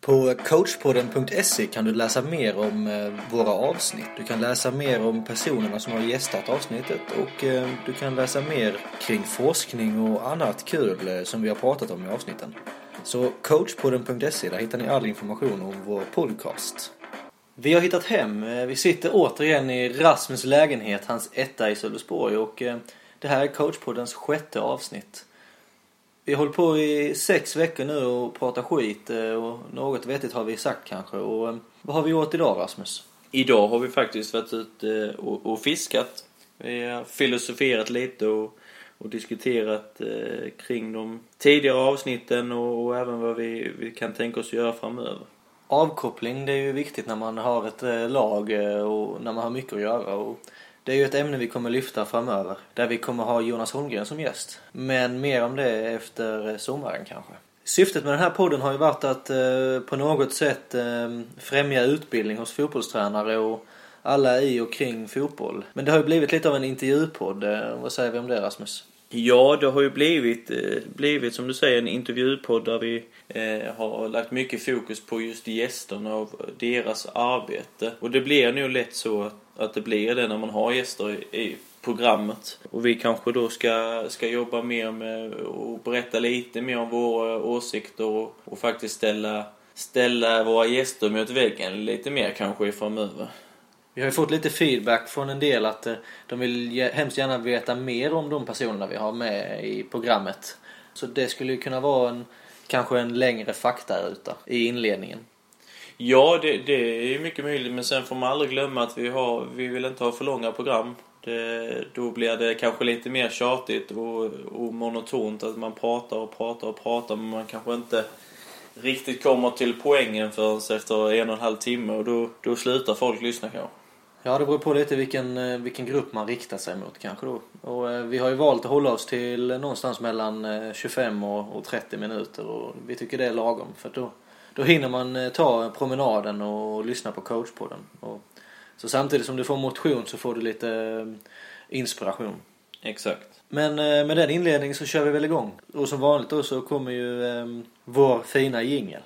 På coachpodden.se kan du läsa mer om eh, våra avsnitt. Du kan läsa mer om personerna som har gästat avsnittet och eh, du kan läsa mer kring forskning och annat kul eh, som vi har pratat om i avsnitten. Så coachpodden.se, där hittar ni all information om vår podcast. Vi har hittat hem. Vi sitter återigen i Rasmus lägenhet, hans etta i Sölvesborg och det här är coachpoddens sjätte avsnitt. Vi har hållit på i sex veckor nu och pratat skit eh, och något vettigt har vi sagt kanske. Och eh, vad har vi gjort idag Rasmus? Idag har vi faktiskt varit ute eh, och, och fiskat. Vi har filosoferat lite och, och diskuterat eh, kring de tidigare avsnitten och, och även vad vi, vi kan tänka oss göra framöver. Avkoppling det är ju viktigt när man har ett lag och när man har mycket att göra. Och det är ju ett ämne vi kommer lyfta framöver. Där vi kommer ha Jonas Holmgren som gäst. Men mer om det efter eh, sommaren kanske. Syftet med den här podden har ju varit att eh, på något sätt eh, främja utbildning hos fotbollstränare och alla i och kring fotboll. Men det har ju blivit lite av en intervjupodd. Eh, vad säger vi om det Rasmus? Ja, det har ju blivit, eh, blivit som du säger en intervjupodd där vi eh, har lagt mycket fokus på just gästerna och deras arbete. Och det blir nog lätt så att, att det blir det när man har gäster i, i programmet. Och vi kanske då ska, ska jobba mer med och berätta lite mer om våra åsikter och, och faktiskt ställa, ställa våra gäster mot väggen lite mer kanske framöver. Vi har ju fått lite feedback från en del att eh, de vill hemskt gärna veta mer om de personerna vi har med i programmet. Så det skulle ju kunna vara en, kanske en längre faktaruta i inledningen. Ja, det, det är mycket möjligt. Men sen får man aldrig glömma att vi, har, vi vill inte ha för långa program. Det, då blir det kanske lite mer tjatigt och, och monotont att man pratar och pratar och pratar men man kanske inte riktigt kommer till poängen förrän efter en och en halv timme och då, då slutar folk lyssna kanske. Ja, det beror på lite vilken, eh, vilken grupp man riktar sig mot kanske då. Och eh, vi har ju valt att hålla oss till någonstans mellan eh, 25 och, och 30 minuter och vi tycker det är lagom för då, då hinner man ta promenaden och lyssna på coachpodden. Och, så samtidigt som du får motion så får du lite inspiration. Exakt. Men med den inledningen så kör vi väl igång. Och som vanligt då så kommer ju eh, vår fina jingel.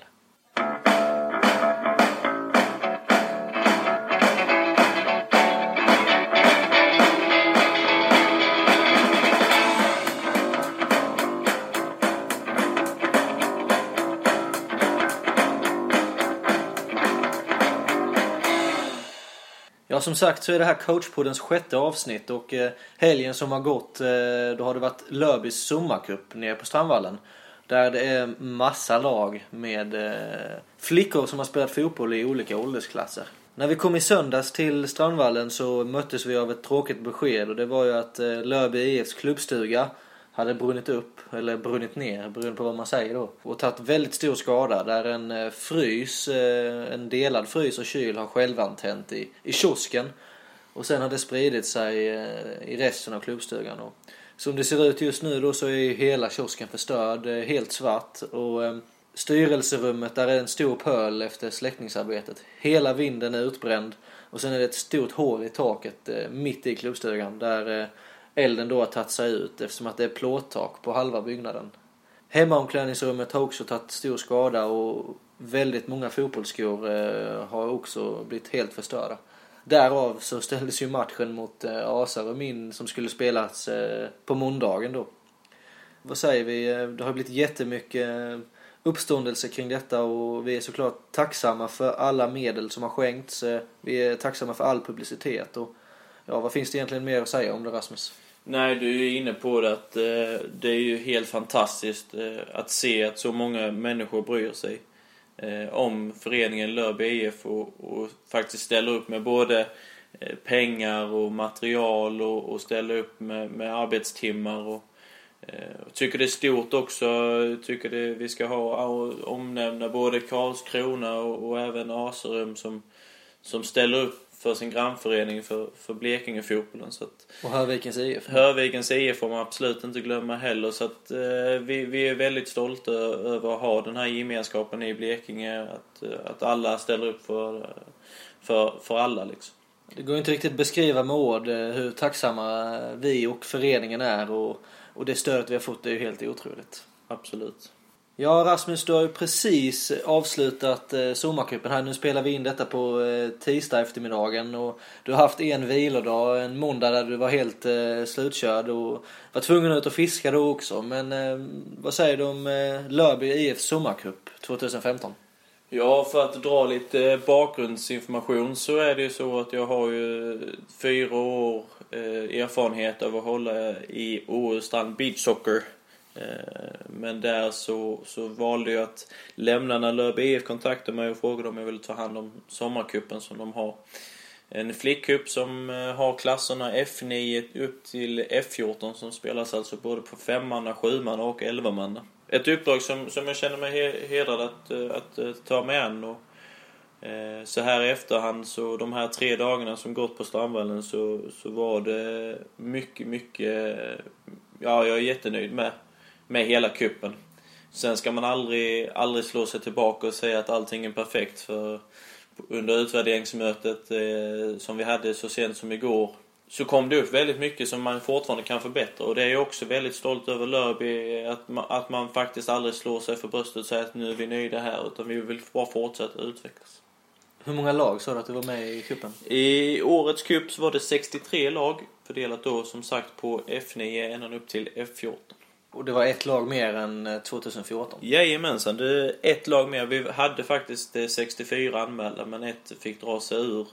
Som sagt så är det här coachpoddens sjätte avsnitt och eh, helgen som har gått eh, då har det varit Löbys sommarcup nere på Strandvallen. Där det är massa lag med eh, flickor som har spelat fotboll i olika åldersklasser. När vi kom i söndags till Strandvallen så möttes vi av ett tråkigt besked och det var ju att eh, Löby IFs klubbstuga hade brunnit upp, eller brunnit ner beroende på vad man säger då. Och tagit väldigt stor skada där en eh, frys, eh, en delad frys och kyl har självantänt i, i kiosken. Och sen har det spridit sig eh, i resten av klubbstugan. Och som det ser ut just nu då så är hela kiosken förstörd, helt svart. Och styrelserummet, där är en stor pöl efter släckningsarbetet. Hela vinden är utbränd. Och sen är det ett stort hål i taket mitt i klubbstugan där elden då har tagit sig ut eftersom att det är plåttak på halva byggnaden. Hemmaomklädningsrummet har också tagit stor skada och väldigt många fotbollsskor eh, har också blivit helt förstörda. Därav så ställdes ju matchen mot Asarum Asa som skulle spelas eh, på måndagen då. Vad säger vi? Det har blivit jättemycket uppståndelse kring detta och vi är såklart tacksamma för alla medel som har skänkts. Vi är tacksamma för all publicitet och ja, vad finns det egentligen mer att säga om det Rasmus? Nej, du är inne på det att eh, det är ju helt fantastiskt eh, att se att så många människor bryr sig eh, om föreningen Lörby IF och, och, faktiskt ställer upp med både eh, pengar och material och, och ställer upp med, med arbetstimmar. Och, jag tycker det är stort också. Tycker det, vi ska ha omnämna både Karlskrona och, och även Aserum som, som ställer upp för sin grannförening för, för Blekingefotbollen. Så att, och Hörvikens IF. Hörvikens IF får man absolut inte glömma heller. Så att eh, vi, vi är väldigt stolta över att ha den här gemenskapen i Blekinge. Att, eh, att alla ställer upp för, för, för alla liksom. Det går inte riktigt att beskriva med ord eh, hur tacksamma vi och föreningen är och, och det stödet vi har fått är ju helt otroligt. Absolut. Ja, Rasmus, du har ju precis avslutat eh, Sommarcupen här. Nu spelar vi in detta på eh, tisdag eftermiddagen och du har haft en vilodag, en måndag där du var helt eh, slutkörd och var tvungen ut och fiska då också. Men eh, vad säger du om eh, Lörby IF Sommarcup 2015? Ja, för att dra lite eh, bakgrundsinformation så är det ju så att jag har ju eh, fyra år eh, erfarenhet av att hålla i Årestrand Beach Soccer. Men där så, så valde jag att lämna när Löb IF kontaktade mig och frågade om jag ville ta hand om sommarkuppen som de har. En flickcup som eh, har klasserna F9 upp till F14 som spelas alltså både på femmanna, sjumanna och elvamanna. Ett uppdrag som, som jag känner mig hedrad att, eh, att, att ta mig an. Och, eh, så här i efterhand, så de här tre dagarna som gått på Strandvallen så, så var det mycket, mycket... Ja, jag är jättenöjd med med hela kuppen. Sen ska man aldrig, aldrig slå sig tillbaka och säga att allting är perfekt för under utvärderingsmötet eh, som vi hade så sent som igår så kom det upp väldigt mycket som man fortfarande kan förbättra och det är jag också väldigt stolt över Lörby att man, att man faktiskt aldrig slår sig för bröstet och säger att nu är vi nöjda här utan vi vill bara fortsätta utvecklas. Hur många lag sa du att du var med i kuppen? I årets cup så var det 63 lag fördelat då som sagt på F9 ända upp till F14. Och det var ett lag mer än 2014? Eh, Jajamensan, det är ett lag mer. Vi hade faktiskt 64 eh, anmälda men ett fick dra sig ur.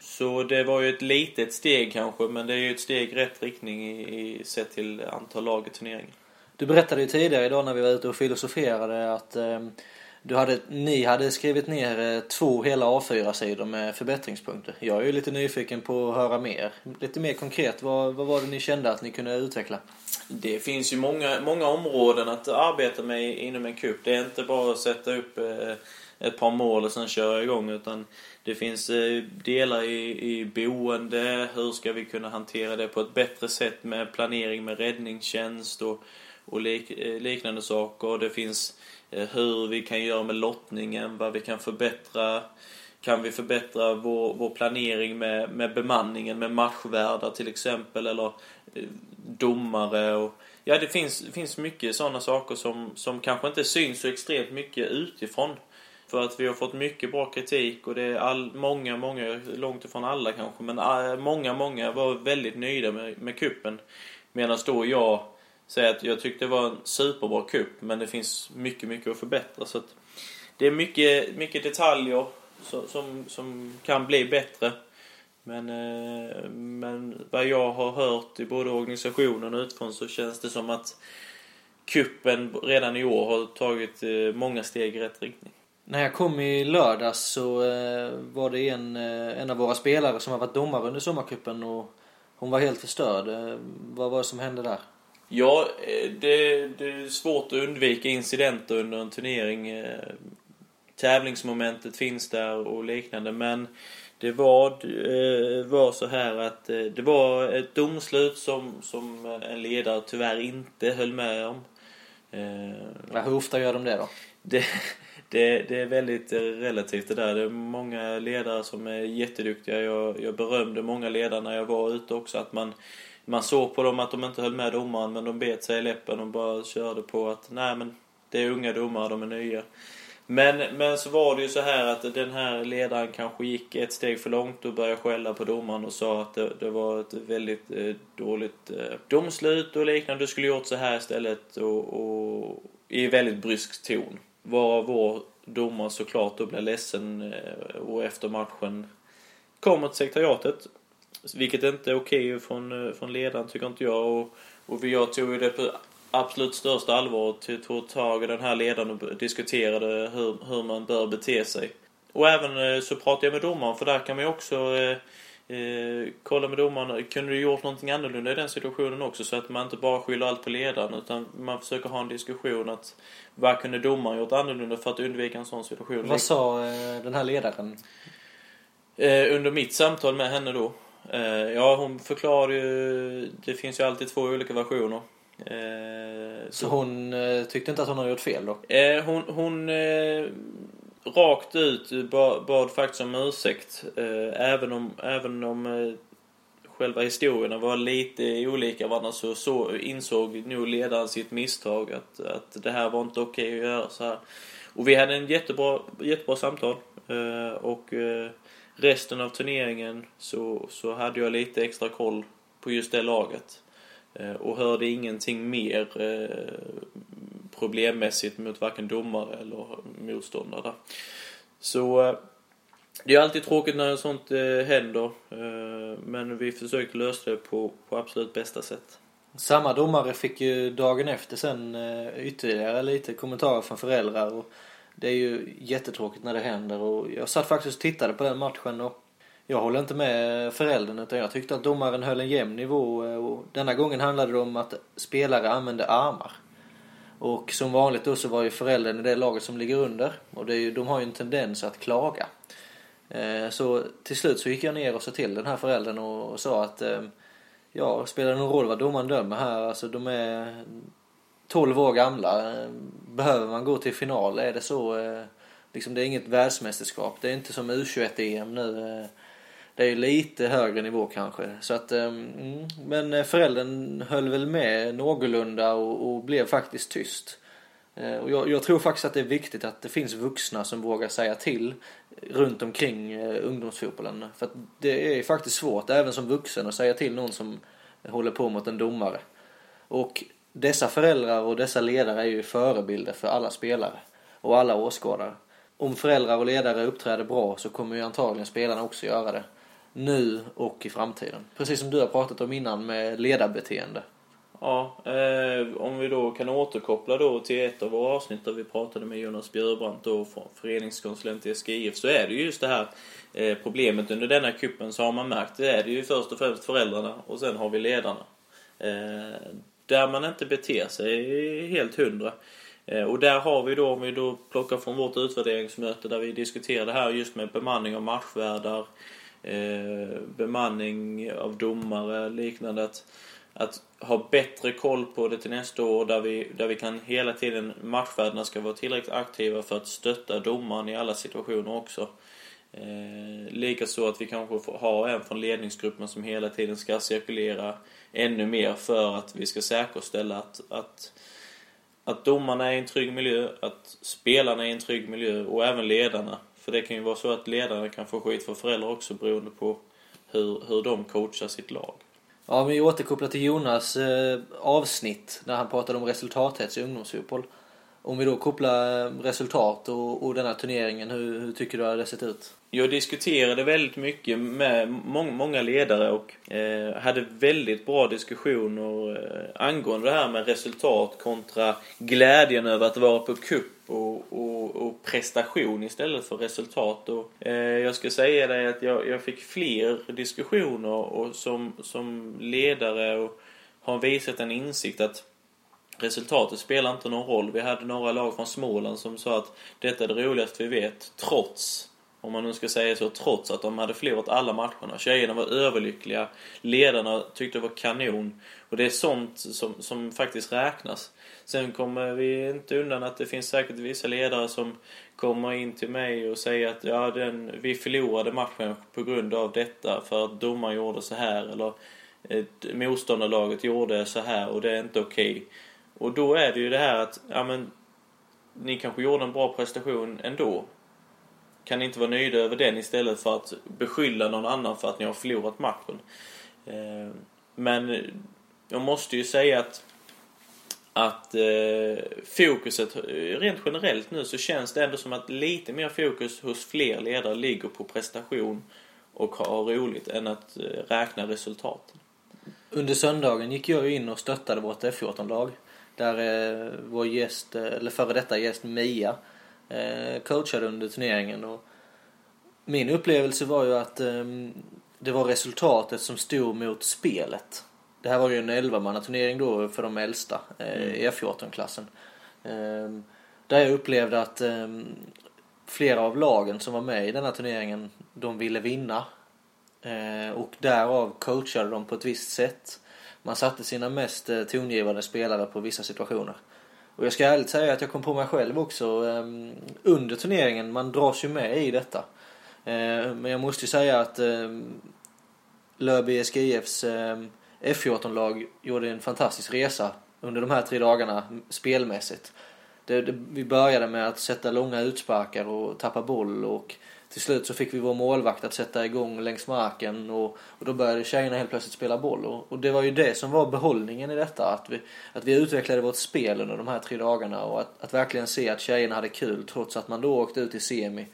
Så det var ju ett litet steg kanske, men det är ju ett steg i rätt riktning i, i sett till antal lag i turneringen. Du berättade ju tidigare idag när vi var ute och filosoferade att eh, du hade, ni hade skrivit ner eh, två hela A4-sidor med förbättringspunkter. Jag är ju lite nyfiken på att höra mer. Lite mer konkret, vad, vad var det ni kände att ni kunde utveckla? Det finns ju många, många områden att arbeta med inom en kupp. Det är inte bara att sätta upp eh, ett par mål och sen köra igång utan det finns eh, delar i, i boende, hur ska vi kunna hantera det på ett bättre sätt med planering med räddningstjänst och, och lik, liknande saker. Det finns Eh, hur vi kan göra med lottningen, vad vi kan förbättra. Kan vi förbättra vår, vår planering med, med bemanningen, med matchvärdar till exempel, eller eh, domare och... Ja, det finns, det finns mycket sådana saker som, som kanske inte syns så extremt mycket utifrån. För att vi har fått mycket bra kritik och det är all, många, många, långt ifrån alla kanske, men eh, många, många var väldigt nöjda med, med kuppen. Medan då jag säga att jag tyckte det var en superbra cup, men det finns mycket, mycket att förbättra. Så att det är mycket, mycket detaljer som, som, som kan bli bättre. Men, eh, men vad jag har hört i både organisationen och utifrån så känns det som att kuppen redan i år har tagit eh, många steg i rätt riktning. När jag kom i lördags så eh, var det en, eh, en av våra spelare som har varit domare under sommarkuppen och hon var helt förstörd. Eh, vad var det som hände där? Ja, eh, det, det, är svårt att undvika incidenter under en turnering. Eh, tävlingsmomentet finns där och liknande, men det var, eh, var så här att det var ett domslut som, som en ledare tyvärr inte höll med om. Ja, hur ofta gör de det då? Det, det, det, är väldigt relativt det där. Det är många ledare som är jätteduktiga. Jag, jag berömde många ledare när jag var ute också att man man såg på dem att de inte höll med domaren men de bet sig i läppen och bara körde på att nej men det är unga domare, de är nya. Men, men så var det ju så här att den här ledaren kanske gick ett steg för långt och började skälla på domaren och sa att det, det var ett väldigt eh, dåligt eh, domslut och liknande. Du skulle gjort så här istället och, och i väldigt brysk ton. Varav vår domare såklart då blev ledsen eh, och efter matchen kommer till sekretariatet vilket inte är okej okay från, eh, från ledaren tycker inte jag. Och, och jag tog ju det på absolut största allvar. Tog tag i den här ledaren och diskuterade hur, hur man bör bete sig. Och även eh, så pratade jag med domaren för där kan man ju också eh, eh, kolla med domaren. Kunde du gjort någonting annorlunda i den situationen också? Så att man inte bara skyller allt på ledaren utan man försöker ha en diskussion att vad kunde domaren gjort annorlunda för att undvika en sån situation? Vad sa eh, den här ledaren? Eh, under mitt samtal med henne då ja, hon förklarade ju... Det finns ju alltid två olika versioner. Eh, så, hon eh, tyckte inte att hon hade gjort fel då? hon... hon rakt ut bad, faktiskt om ursäkt. även om, även om själva historierna var lite olika varandra så, så insåg nog ledaren sitt misstag att, att det här var inte okej okay att göra så här. Och vi hade en jättebra, jättebra samtal. Eh, och eh, resten av turneringen så, så hade jag lite extra koll på just det laget. Eh, och hörde ingenting mer eh, problemmässigt mot varken domare eller motståndare. Så eh, det är alltid tråkigt när sånt händer. Men vi försökte lösa det på, på absolut bästa sätt. Samma domare fick ju dagen efter sen ytterligare lite kommentarer från föräldrar. Och det är ju jättetråkigt när det händer och jag satt faktiskt och tittade på den matchen och jag håller inte med föräldern utan jag tyckte att domaren höll en jämn nivå eh, och denna gången handlade det om att spelare använde armar. Och som vanligt då så var ju föräldern i det laget som ligger under och det är ju, de har ju en tendens att klaga. Eh, så till slut så gick jag ner och sa till den här föräldern och sa att eh, ja, spelar det någon roll vad domaren dömer här? Alltså de är 12 år gamla. Behöver man gå till final? Är det så? Eh, liksom, det är inget världsmästerskap. Det är inte som U21-EM nu. Eh, det är lite högre nivå kanske. Så att, eh, mm, men föräldern höll väl med någorlunda och, och blev faktiskt tyst. Och jag, jag, tror faktiskt att det är viktigt att det finns vuxna som vågar säga till runt omkring ungdomsfotbollen. För att det är faktiskt svårt, även som vuxen, att säga till någon som håller på mot en domare. Och dessa föräldrar och dessa ledare är ju förebilder för alla spelare och alla åskådare. Om föräldrar och ledare uppträder bra så kommer ju antagligen spelarna också göra det. Nu och i framtiden. Precis som du har pratat om innan med ledarbeteende. Ja, eh, om vi då kan återkoppla då till ett av våra avsnitt där vi pratade med Jonas Björbrandt då från föreningskonsulent i SGIF så är det just det här eh, problemet under denna kuppen så har man märkt det är det ju först och främst föräldrarna och sen har vi ledarna. Eh, där man inte beter sig helt hundra. Eh, och där har vi då, om vi då plockar från vårt utvärderingsmöte där vi diskuterade här just med bemanning av matchvärdar, eh, bemanning av domare, liknande. Att, att ha bättre koll på det till nästa år där vi, där vi kan hela tiden, matchvärdarna ska vara tillräckligt aktiva för att stötta domaren i alla situationer också. Eh, Likaså att vi kanske får ha en från ledningsgruppen som hela tiden ska cirkulera ännu mer för att vi ska säkerställa att, att, att domarna är i en trygg miljö, att spelarna är i en trygg miljö och även ledarna. För det kan ju vara så att ledarna kan få skit för föräldrar också beroende på hur, hur de coachar sitt lag. Ja, vi återkopplar till Jonas eh, avsnitt när han pratade om resultathets i ungdomsfotboll. Om vi då kopplar eh, resultat och, och den här turneringen, hur, hur tycker du att det sett ut? Jag diskuterade väldigt mycket med många, många ledare och eh, hade väldigt bra diskussioner eh, angående det här med resultat kontra glädjen över att vara på kupp och, och, och, prestation istället för resultat. Och, eh, jag ska säga dig att jag, jag fick fler diskussioner och som, som ledare och har visat en insikt att resultatet spelar inte någon roll. Vi hade några lag från Småland som sa att detta är det roligaste vi vet, trots om man nu ska säga så, trots att de hade förlorat alla matcherna. Tjejerna var överlyckliga, ledarna tyckte det var kanon. Och det är sånt som, som faktiskt räknas. Sen kommer vi inte undan att det finns säkert vissa ledare som kommer in till mig och säger att ja, den, vi förlorade matchen på grund av detta för att domaren gjorde så här eller eh, motståndarlaget gjorde så här och det är inte okej. Okay. Och då är det ju det här att, ja men, ni kanske gjorde en bra prestation ändå. Kan ni inte vara nöjda över den istället för att beskylla någon annan för att ni har förlorat matchen? Eh, men jag måste ju säga att att eh, fokuset, eh, rent generellt nu så känns det ändå som att lite mer fokus hos fler ledare ligger på prestation och ha roligt än att eh, räkna resultaten. Under söndagen gick jag in och stöttade vårt F14-lag. Där eh, vår gäst, eh, eller före detta gäst Mia eh, coachade under turneringen. Och min upplevelse var ju att eh, det var resultatet som stod mot spelet. Det här var ju en 11-mannaturnering då för de äldsta mm. i F14-klassen. Eh, där jag upplevde att eh, flera av lagen som var med i denna turneringen, de ville vinna. Och därav coachade de på ett visst sätt man satte sina mest eh, tongivande spelare på vissa situationer. Och jag ska ärligt säga att jag kom på mig själv också ehm, under turneringen. Man dras ju med i detta. Eh, men jag måste ju säga att ehm, Löby SKIFs ehm, F14-lag gjorde en fantastisk resa under de här tre dagarna spelmässigt. Det, det, vi började med att sätta långa utsparkar och tappa boll och till slut så fick vi vår målvakt att sätta igång längs marken och, och då började tjejerna helt plötsligt spela boll. Och, och, det var ju det som var behållningen i detta. Att vi, att vi utvecklade vårt spel under de här tre dagarna och att, att verkligen se att tjejerna hade kul trots att man då åkte ut i semi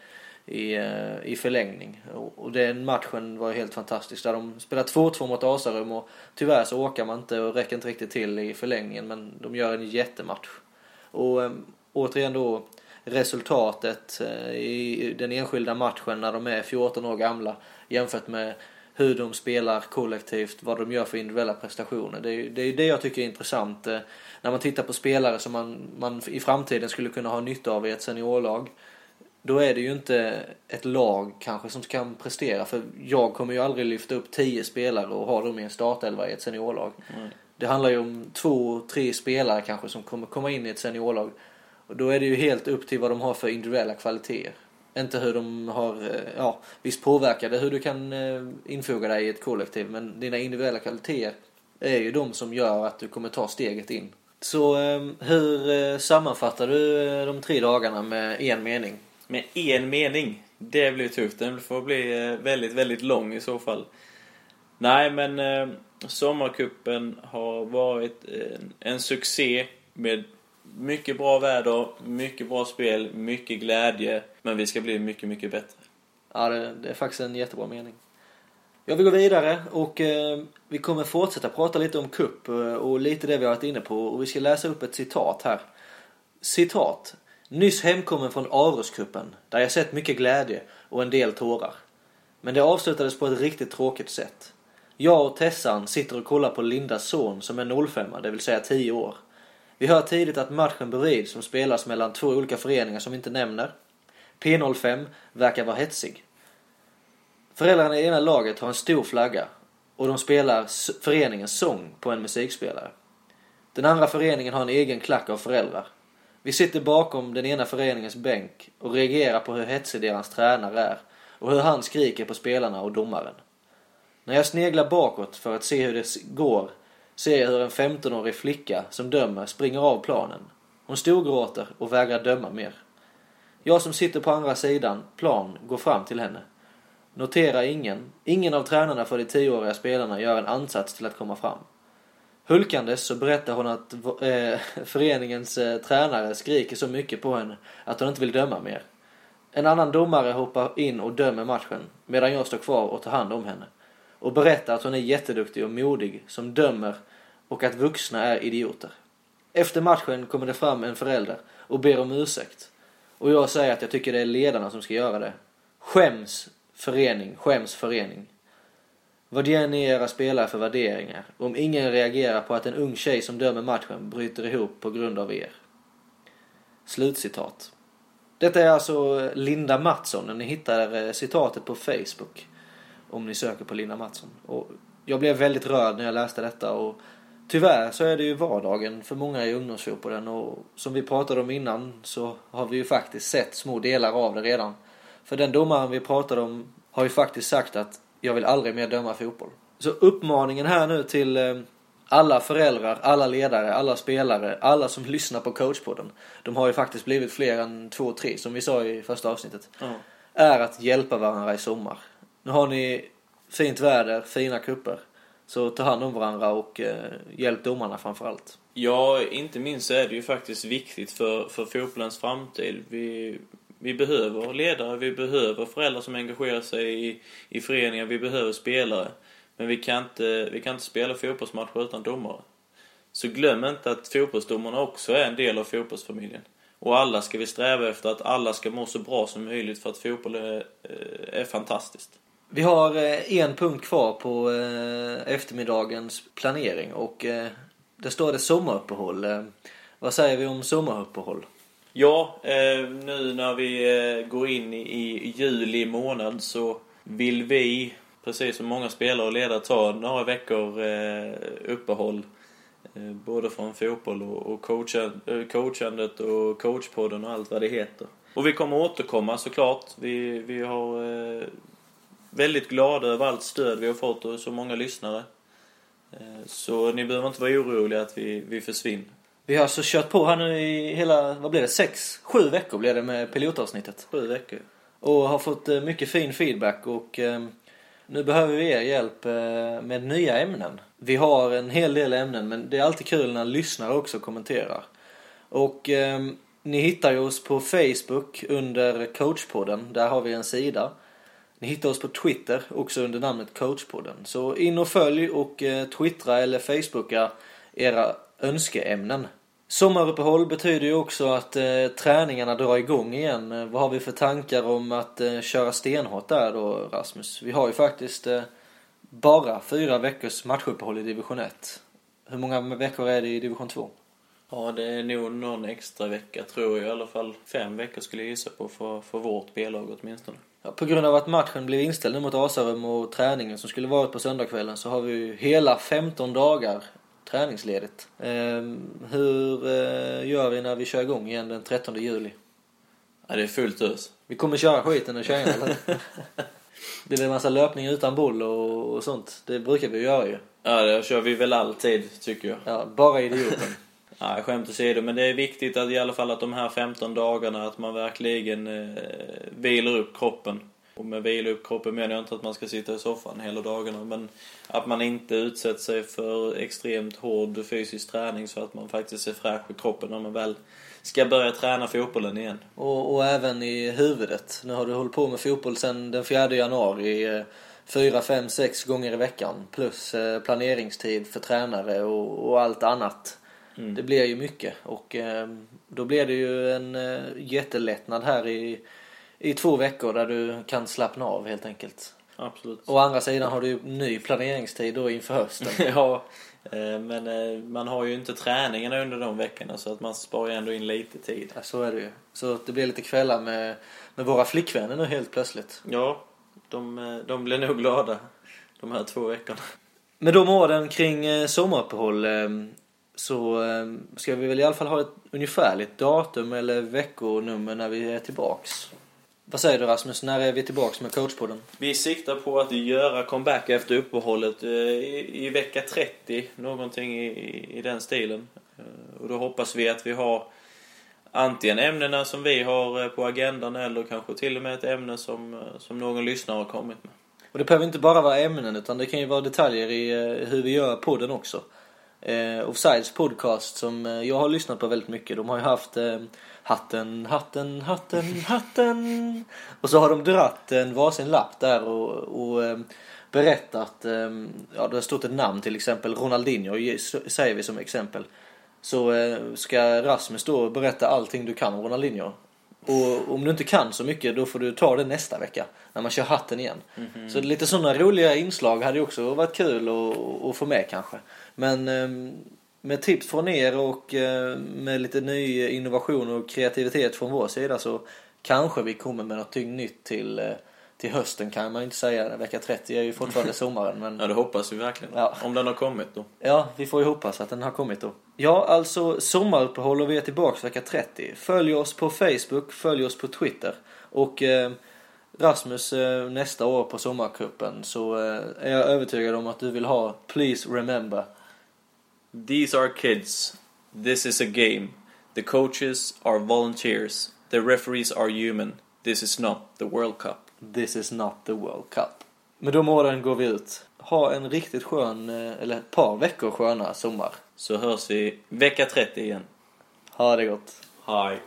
i, eh, i förlängning. Och, och den matchen var helt fantastisk. Där de spelade 2-2 mot Asarum och tyvärr så åker man inte och räcker inte riktigt till i förlängningen men de gör en jättematch. Och äm, återigen då resultatet eh, i den enskilda matchen när de är 14 år gamla jämfört med hur de spelar kollektivt, vad de gör för individuella prestationer. Det är, det är det jag tycker är intressant eh, när man tittar på spelare som man, man i framtiden skulle kunna ha nytta av i ett seniorlag. Då är det ju inte ett lag kanske som kan prestera för jag kommer ju aldrig lyfta upp 10 spelare och ha dem i en startelva i ett seniorlag. Mm. Det handlar ju om två, tre spelare kanske som kommer komma in i ett seniorlag och då är det ju helt upp till vad de har för individuella kvaliteter. Inte hur de har, eh, ja visst påverkar det hur du kan eh, infoga dig i ett kollektiv men dina individuella kvaliteter är ju de som gör att du kommer ta steget in. Så ehm, hur eh, sammanfattar du de tre dagarna med en mening? Med en mening? Det blir tufft. Den får bli väldigt, väldigt lång i så fall. Nej, men eh, Sommarkuppen har varit en, en succé med mycket bra väder, mycket bra spel, mycket glädje. Men vi ska bli mycket, mycket bättre. Ja, det, det är faktiskt en jättebra mening. Jag vill gå vidare och eh, vi kommer fortsätta prata lite om kupp eh, och, lite det vi har varit inne på och vi ska läsa upp ett citat här. Citat. Nyss hemkommen från Aroskuppen där jag sett mycket glädje och en del tårar. Men det avslutades på ett riktigt tråkigt sätt. Jag och Tessan sitter och kollar på Lindas son som är 05, det vill säga 10 år. Vi hör tidigt att matchen berids som spelas mellan två olika föreningar som vi inte nämner. P05 verkar vara hetsig. Föräldrarna i ena laget har en stor flagga och de spelar föreningens sång på en musikspelare. Den andra föreningen har en egen klack av föräldrar. Vi sitter bakom den ena föreningens bänk och reagerar på hur hetsig deras tränare är och hur han skriker på spelarna och domaren. När jag sneglar bakåt för att se hur det går ser jag hur en 15-årig flicka som dömer springer av planen. Hon storgråter och vägrar döma mer. Jag som sitter på andra sidan plan går fram till henne. Notera ingen, ingen av tränarna för de tioåriga spelarna gör en ansats till att komma fram. Hulkandes så berättar hon att eh, föreningens eh, tränare skriker så mycket på henne att hon inte vill döma mer. En annan domare hoppar in och dömer matchen medan jag står kvar och tar hand om henne och berättar att hon är jätteduktig och modig som dömer och att vuxna är idioter. Efter matchen kommer det fram en förälder och ber om ursäkt. Och jag säger att jag tycker det är ledarna som ska göra det. Skäms förening, skäms förening. Vad ger ni era spelare för värderingar om ingen reagerar på att en ung tjej som dömer matchen bryter ihop på grund av er? Slutcitat. Detta är alltså Linda Mattsson. Ni hittar eh, citatet på Facebook om ni söker på Linda Mattsson. Och jag blev väldigt rörd när jag läste detta och tyvärr så är det ju vardagen för många i ungdomsfotbollen och som vi pratade om innan så har vi ju faktiskt sett små delar av det redan. För den domaren vi pratade om har ju faktiskt sagt att jag vill aldrig mer döma fotboll. Så uppmaningen här nu till eh, alla föräldrar, alla ledare, alla spelare, alla som lyssnar på coachpodden. De har ju faktiskt blivit fler än två, tre som vi sa i första avsnittet. Mm. Är att hjälpa varandra i sommar. Nu har ni fint väder, fina kupper. Så ta hand om varandra och eh, hjälp domarna framförallt. Ja, inte minst så är det ju faktiskt viktigt för, för fotbollens framtid. Vi, vi behöver ledare, vi behöver föräldrar som engagerar sig i, i föreningar, vi behöver spelare. Men vi kan, inte, vi kan inte spela fotbollsmatcher utan domare. Så glöm inte att fotbollsdomarna också är en del av fotbollsfamiljen. Och alla ska vi sträva efter att alla ska må så bra som möjligt för att fotboll är, eh, är fantastiskt. Vi har eh, en punkt kvar på eh, eftermiddagens planering och eh, där står det sommaruppehåll. Vad säger vi om sommaruppehåll? Ja, nu när vi går in i juli månad så vill vi, precis som många spelare och ledare, ta några veckor uppehåll. Både från fotboll och coachandet och coachpodden och allt vad det heter. Och vi kommer återkomma såklart. Vi, vi har väldigt glada över allt stöd vi har fått och så många lyssnare. Eh, Så ni behöver inte vara oroliga att vi, vi försvinner. Vi har alltså kört på här nu i hela, vad blir det, sex, sju veckor blev det med pilotavsnittet. Sju veckor. Och har fått eh, mycket fin feedback och eh, nu behöver vi er hjälp eh, med nya ämnen. Vi har en hel del ämnen men det är alltid kul när lyssnare också kommenterar. Och eh, ni hittar ju oss på Facebook under coachpodden. Där har vi en sida. Ni hittar oss på Twitter också under namnet coachpodden. Så in och följ och eh, twittra eller facebooka era önskeämnen. Sommaruppehåll betyder ju också att eh, träningarna drar igång igen. Eh, vad har vi för tankar om att eh, köra stenhårt där då Rasmus? Vi har ju faktiskt eh, bara fyra veckors matchuppehåll i division 1. Hur många veckor är det i division 2? Ja, det är nog någon extra vecka tror jag. I alla fall fem veckor skulle jag gissa på för, för vårt B-lag åtminstone. På grund av att matchen blev inställd nu mot Asarum och träningen som skulle varit på söndagskvällen så har vi ju hela 15 dagar träningsledigt. Ehm, hur eh, gör vi när vi kör igång igen den 13 juli? Ja, det är fullt ös. Vi kommer köra skiten ur tjejerna eller? Det blir en massa löpning utan boll och, och sånt. Det brukar vi göra ju. Ja, det kör vi väl alltid, tycker jag. Ja, bara idioten. Nej, skämt åsido, men det är viktigt att i alla fall att de här 15 dagarna att man verkligen eh, vilar upp kroppen. Och med vila upp kroppen menar jag inte att man ska sitta i soffan hela dagarna, men att man inte utsätter sig för extremt hård fysisk träning så att man faktiskt är fräsch i kroppen när man väl ska börja träna fotbollen igen. Och, och även i huvudet. Nu har du hållit på med fotboll sedan den 4 januari. eh, Fyra, fem, sex gånger i veckan. Plus eh, planeringstid för tränare och, och allt annat. Det blir ju mycket. Och eh, då blir det ju en eh, jättelättnad här i, i två veckor där du kan slappna av helt enkelt. Absolut. Å andra sidan har du ju ny planeringstid då inför hösten. ja, eh, men eh, man har ju inte träningarna under de veckorna så att man sparar ju ändå in lite tid. Ja, så är det ju. Så det blir lite kvällar med, med våra flickvänner nu helt plötsligt. Ja, de, eh, de blir nog glada de här två veckorna. Med de orden kring eh, sommaruppehåll eh, så eh, ska vi väl i alla fall ha ett ungefärligt datum eller veckonummer när vi är tillbaks. Vad säger du Rasmus, när är vi tillbaks med coachpodden? Vi siktar på att göra comeback efter uppehållet eh, i, i vecka 30, någonting i, i, den stilen. Eh, Och då hoppas vi att vi har antingen ämnena som vi har eh, på agendan eller kanske till och med ett ämne som, som någon lyssnare har kommit med. Och det behöver inte bara vara ämnen utan det kan ju vara detaljer i hur vi gör podden också. Eh, Offsides podcast som eh, jag har lyssnat på väldigt mycket. De har ju haft eh, hatten, hatten, hatten, hatten. Och så har de dratt en varsin lapp där och, och eh, berättat. Eh, ja, det har stått ett namn till exempel. Ronaldinho ge- säger vi som exempel. Så eh, ska Rasmus då berätta allting du kan om Ronaldinho. Och om du inte kan så mycket då får du ta det nästa vecka. När man kör hatten igen. Så lite sådana roliga inslag hade ju också varit kul att, få med kanske. Men eh, med tips från er och eh, med lite ny innovation och kreativitet från vår sida så kanske vi kommer med något nytt till, eh, till hösten kan man inte säga. Vecka 30 är ju fortfarande sommaren men Ja, det hoppas vi verkligen. Ja. Om den har kommit då. Ja, vi får ju hoppas att den har kommit då. Ja, alltså sommaruppehåll och vi är tillbaks vecka 30. Följ oss på Facebook, följ oss på Twitter. Och eh, Rasmus, eh, nästa år på sommarcupen så eh, är jag övertygad om att du vill ha Please Remember. These are kids. This is a game. The coaches are volunteers. The referees are human. This is not the World Cup. This is not the World Cup. Med de orden går vi ut. Ha en riktigt skön, eh, eller ett par veckor sköna sommar. Så hörs vi vecka 30 igen. Ha det gott. Hej.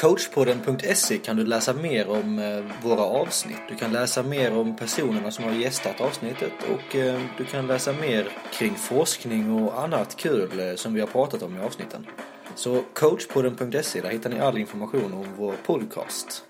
coachpodden.se kan du läsa mer om eh, våra avsnitt. Du kan läsa mer om personerna som har gästat avsnittet och eh, du kan läsa mer kring forskning och annat kul eh, som vi har pratat om i avsnitten. Så coachpodden.se, där hittar ni all information om vår podcast.